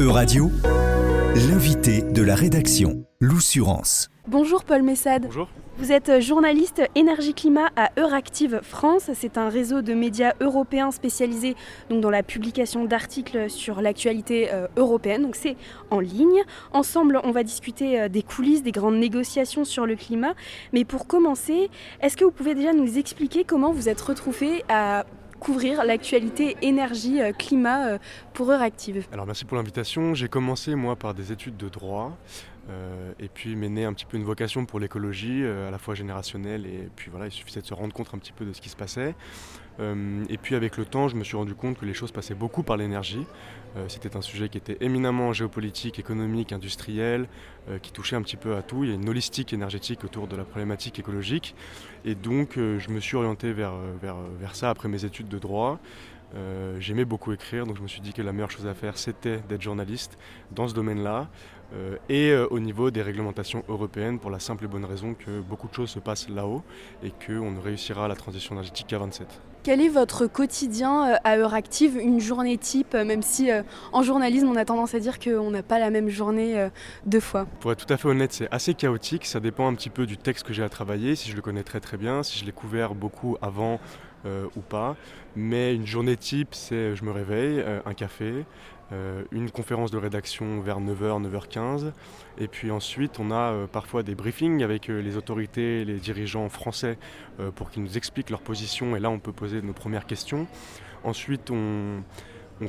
E-Radio, l'invité de la rédaction, l'Oussurance. Bonjour Paul Messade. Bonjour. Vous êtes journaliste énergie-climat à Euractiv France. C'est un réseau de médias européens spécialisé donc, dans la publication d'articles sur l'actualité euh, européenne. Donc c'est en ligne. Ensemble, on va discuter euh, des coulisses, des grandes négociations sur le climat. Mais pour commencer, est-ce que vous pouvez déjà nous expliquer comment vous êtes retrouvé à couvrir l'actualité énergie-climat pour Euractiv Alors merci pour l'invitation. J'ai commencé moi par des études de droit. Euh, et puis m'est née un petit peu une vocation pour l'écologie, euh, à la fois générationnelle et puis voilà, il suffisait de se rendre compte un petit peu de ce qui se passait. Euh, et puis avec le temps, je me suis rendu compte que les choses passaient beaucoup par l'énergie. C'était un sujet qui était éminemment géopolitique, économique, industriel, qui touchait un petit peu à tout. Il y a une holistique énergétique autour de la problématique écologique. Et donc je me suis orienté vers, vers, vers ça après mes études de droit. J'aimais beaucoup écrire, donc je me suis dit que la meilleure chose à faire, c'était d'être journaliste dans ce domaine-là. Euh, et euh, au niveau des réglementations européennes pour la simple et bonne raison que beaucoup de choses se passent là-haut et qu'on ne réussira la transition énergétique qu'à 27. Quel est votre quotidien euh, à heure active, une journée type, même si en journalisme on a tendance à dire qu'on n'a pas la même journée deux fois? Pour être tout à fait honnête, c'est assez chaotique, ça dépend un petit peu du texte que j'ai à travailler, si je le connais très très bien, si je l'ai couvert beaucoup avant ou pas. Mais une journée type, c'est je me réveille, un café, euh, une conférence de rédaction vers 9h, 9h15. Et puis ensuite, on a euh, parfois des briefings avec euh, les autorités, les dirigeants français pour qu'ils nous expliquent leur position. Et là, on peut poser nos premières questions. Ensuite, on,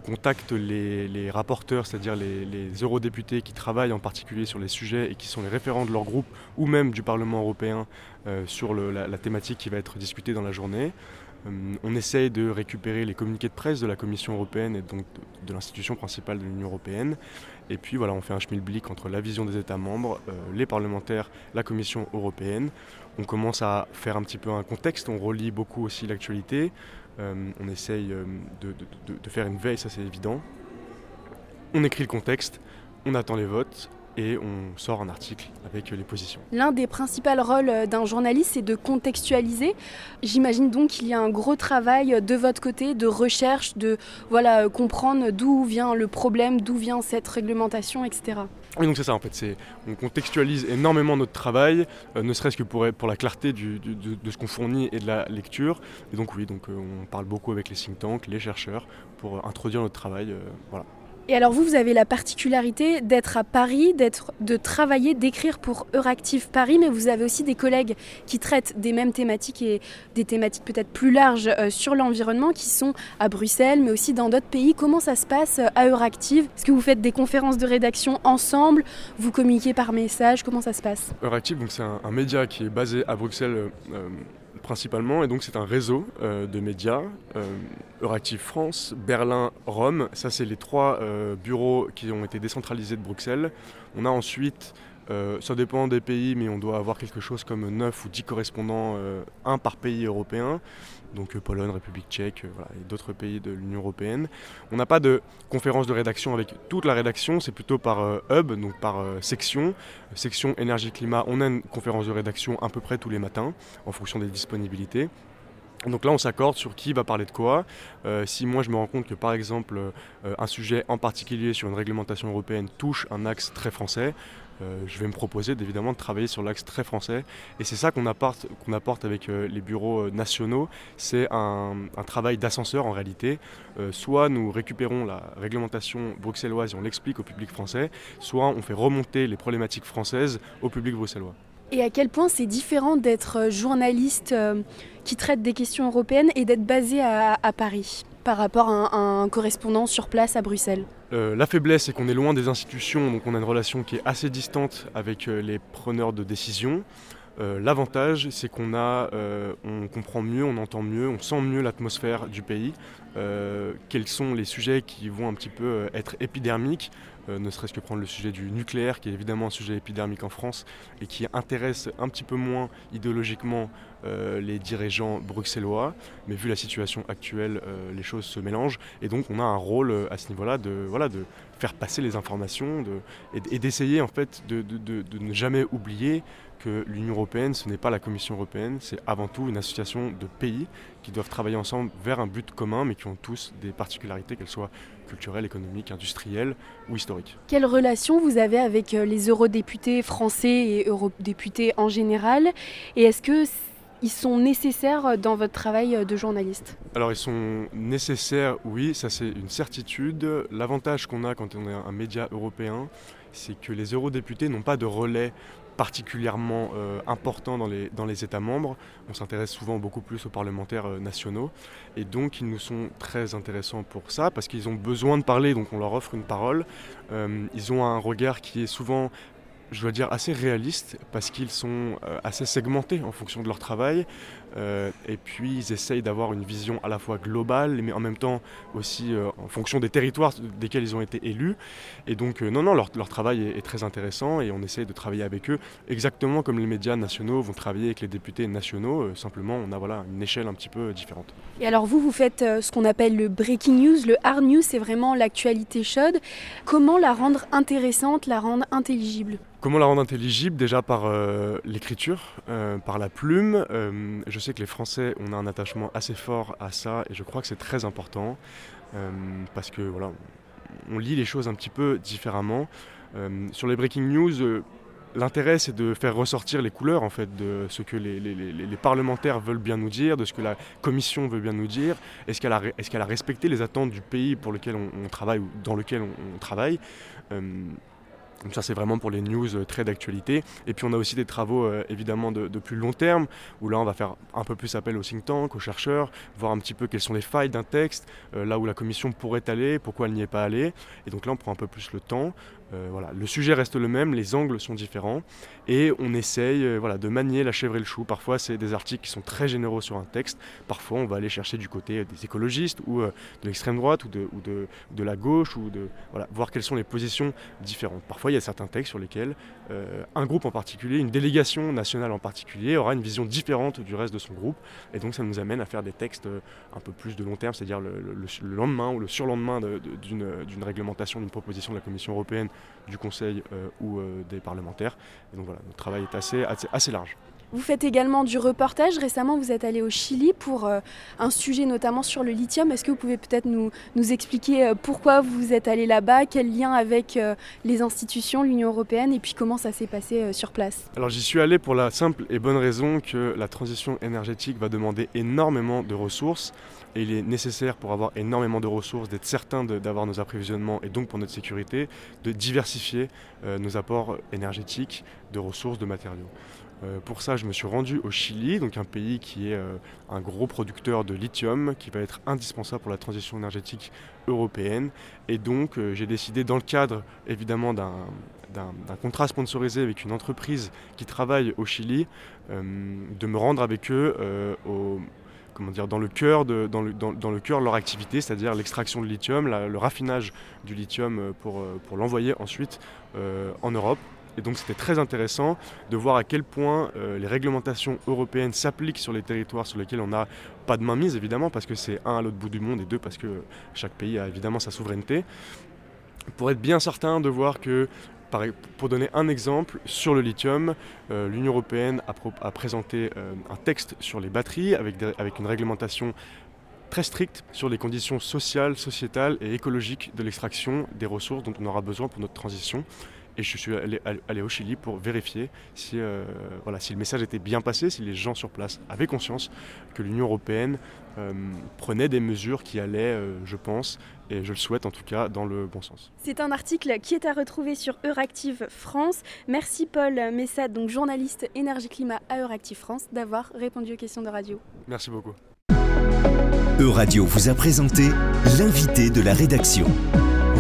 contacte les, rapporteurs, c'est-à-dire les, eurodéputés qui travaillent en particulier sur les sujets et qui sont les référents de leur groupe ou même du Parlement européen sur la, thématique qui va être discutée dans la journée. Euh, on essaye de récupérer les communiqués de presse de la Commission européenne et donc de, l'institution principale de l'Union européenne. Et puis voilà, on fait un schmilblick entre la vision des États membres, euh, les parlementaires, la Commission européenne. On commence à faire un petit peu un contexte, on relie beaucoup aussi l'actualité. Euh, on essaye de faire une veille, ça c'est évident. On écrit le contexte, on attend les votes, et on sort un article avec les positions. L'un des principaux rôles euh, d'un journaliste, c'est de contextualiser. J'imagine donc qu'il y a un gros travail de votre côté de recherche, de voilà, euh, comprendre d'où vient le problème, d'où vient cette réglementation, etc. Oui, donc c'est ça en fait, c'est, on contextualise énormément notre travail, euh, ne serait-ce que pour, pour la clarté de, ce qu'on fournit et de la lecture. Et donc oui, donc, on parle beaucoup avec les think tanks, les chercheurs, pour introduire notre travail. voilà. Et alors vous, vous avez la particularité d'être à Paris, d'être, de travailler, d'écrire pour Euractiv Paris, mais vous avez aussi des collègues qui traitent des mêmes thématiques et des thématiques peut-être plus larges euh, sur l'environnement, qui sont à Bruxelles, mais aussi dans d'autres pays. Comment ça se passe euh, à Euractiv? Est-ce que vous faites des conférences de rédaction ensemble? Vous communiquez par message? Comment ça se passe? Euractiv, donc c'est un, média qui est basé à Bruxelles. Euh, principalement, et donc c'est un réseau euh, de médias, euh, Euractiv France, Berlin, Rome, ça c'est les trois euh, bureaux qui ont été décentralisés de Bruxelles. On a ensuite ça dépend des pays, mais on doit avoir quelque chose comme 9 ou 10 correspondants, euh, un par pays européen, donc euh, Pologne, République tchèque et d'autres pays de l'Union européenne. On n'a pas de conférence de rédaction avec toute la rédaction, c'est plutôt par hub, donc par section. Section énergie-climat, on a une conférence de rédaction à peu près tous les matins, en fonction des disponibilités. Donc là, on s'accorde sur qui va parler de quoi. si moi je me rends compte que par exemple un sujet en particulier sur une réglementation européenne touche un axe très français, euh, je vais me proposer évidemment de travailler sur l'axe très français. Et c'est ça qu'on apporte, avec euh, les bureaux euh, nationaux, c'est un, travail d'ascenseur en réalité. soit nous récupérons la réglementation bruxelloise et on l'explique au public français, soit on fait remonter les problématiques françaises au public bruxellois. Et à quel point c'est différent d'être journaliste qui traite des questions européennes et d'être basé à Paris par rapport à un, correspondant sur place à Bruxelles? Euh, La faiblesse, c'est qu'on est loin des institutions, donc on a une relation qui est assez distante avec euh, les preneurs de décisions. Euh, l'avantage, c'est qu'on a, on comprend mieux, on entend mieux, on sent mieux l'atmosphère du pays. quels sont les sujets qui vont un petit peu être épidermiques euh, ne serait-ce que prendre le sujet du nucléaire, qui est évidemment un sujet épidermique en France et qui intéresse un petit peu moins idéologiquement euh, les dirigeants bruxellois. Mais vu la situation actuelle, euh, les choses se mélangent. Et donc on a un rôle à ce niveau-là de, voilà, de faire passer les informations et, d'essayer en fait de, de ne jamais oublier que l'Union européenne, ce n'est pas la Commission européenne, c'est avant tout une association de pays qui doivent travailler ensemble vers un but commun, mais qui ont tous des particularités, qu'elles soient culturelles, économiques, industrielles ou historiques. Quelle relation vous avez avec euh, les eurodéputés français et eurodéputés en général? Et est-ce que ils sont nécessaires dans votre travail de journaliste Alors ils sont nécessaires, oui, ça c'est une certitude. L'avantage qu'on a quand on est un média européen, c'est que les eurodéputés n'ont pas de relais particulièrement euh, important dans les, dans les États membres. On s'intéresse souvent beaucoup plus aux parlementaires euh, nationaux. Et donc, ils nous sont très intéressants pour ça, parce qu'ils ont besoin de parler, donc on leur offre une parole. Euh, ils ont un regard qui est souvent je dois dire, assez réaliste parce qu'ils sont euh, assez segmentés en fonction de leur travail. Euh, et puis ils essayent d'avoir une vision à la fois globale, mais en même temps aussi euh, en fonction des territoires desquels ils ont été élus. Et donc, non, non, leur, leur travail est, très intéressant et on essaye de travailler avec eux exactement comme les médias nationaux vont travailler avec les députés nationaux. simplement, on a voilà, une échelle un petit peu différente. Et alors, vous, vous faites ce qu'on appelle le breaking news. Le hard news, c'est vraiment l'actualité chaude. Comment la rendre intéressante, la rendre intelligible? Comment la rendre intelligible? Déjà par euh, l'écriture, euh, par la plume. Euh, je sais que les Français, on a un attachement assez fort à ça et je crois que c'est très important parce que voilà, on lit les choses un petit peu différemment. sur les breaking news, l'intérêt c'est de faire ressortir les couleurs en fait de ce que les, parlementaires veulent bien nous dire, de ce que la commission veut bien nous dire. Est-ce qu'elle a, est qu'elle a, respecté les attentes du pays pour lequel on, travaille ou dans lequel on, travaille? Donc ça c'est vraiment pour les news euh, très d'actualité. Et puis on a aussi des travaux euh, évidemment de, plus long terme, où là on va faire un peu plus appel aux think tanks, aux chercheurs, voir un petit peu quelles sont les failles d'un texte, euh, là où la commission pourrait aller, pourquoi elle n'y est pas allée. Et donc là on prend un peu plus le temps. Voilà. Le sujet reste le même, les angles sont différents. Et on essaye voilà, de manier la chèvre et le chou. Parfois c'est des articles qui sont très généraux sur un texte. Parfois on va aller chercher du côté des écologistes ou de l'extrême droite ou de, la gauche, ou de voir quelles sont les positions différentes. Parfois il y a certains textes sur lesquels euh, un groupe en particulier, une délégation nationale en particulier, aura une vision différente du reste de son groupe. Et donc ça nous amène à faire des textes euh, un peu plus de long terme, c'est-à-dire le, lendemain ou le surlendemain d'une réglementation, d'une proposition de la Commission européenne, du Conseil euh, ou des parlementaires. Et donc voilà, notre travail est assez large. Vous faites également du reportage. Récemment, vous êtes allé au Chili pour euh, un sujet notamment sur le lithium. Est-ce que vous pouvez peut-être nous, expliquer euh, pourquoi vous êtes allé là-bas, quel lien avec euh, les institutions, l'Union européenne, et puis comment ça s'est passé sur place? Alors j'y suis allé pour la simple et bonne raison que la transition énergétique va demander énormément de ressources. Et il est nécessaire pour avoir énormément de ressources d'être certain d'avoir nos approvisionnements et donc pour notre sécurité de diversifier nos apports énergétiques, de ressources, de matériaux. Euh, pour ça, je me suis rendu au Chili, donc un pays qui est euh, un gros producteur de lithium, qui va être indispensable pour la transition énergétique européenne. Et donc, euh, j'ai décidé, dans le cadre évidemment d'un contrat sponsorisé avec une entreprise qui travaille au Chili, de me rendre avec eux dans le cœur de, leur activité, c'est-à-dire l'extraction de lithium, le raffinage du lithium pour l'envoyer ensuite en Europe. Et donc c'était très intéressant de voir à quel point euh, les réglementations européennes s'appliquent sur les territoires sur lesquels on n'a pas de mainmise évidemment parce que c'est un à l'autre bout du monde et deux parce que chaque pays a évidemment sa souveraineté. Pour être bien certain de voir que, pour donner un exemple, sur le lithium, euh, l'Union européenne a, présenté euh, un texte sur les batteries avec, avec une réglementation très stricte sur les conditions sociales, sociétales et écologiques de l'extraction des ressources dont on aura besoin pour notre transition. Et je suis allé, au Chili pour vérifier si, euh, voilà, si le message était bien passé, si les gens sur place avaient conscience que l'Union européenne euh, prenait des mesures qui allaient, euh, je pense, et je le souhaite en tout cas, dans le bon sens. C'est un article qui est à retrouver sur Euractiv France. Merci Paul Messad, donc journaliste énergie-climat à Euractiv France, d'avoir répondu aux questions de radio. Merci beaucoup. Euradio vous a présenté l'invité de la rédaction.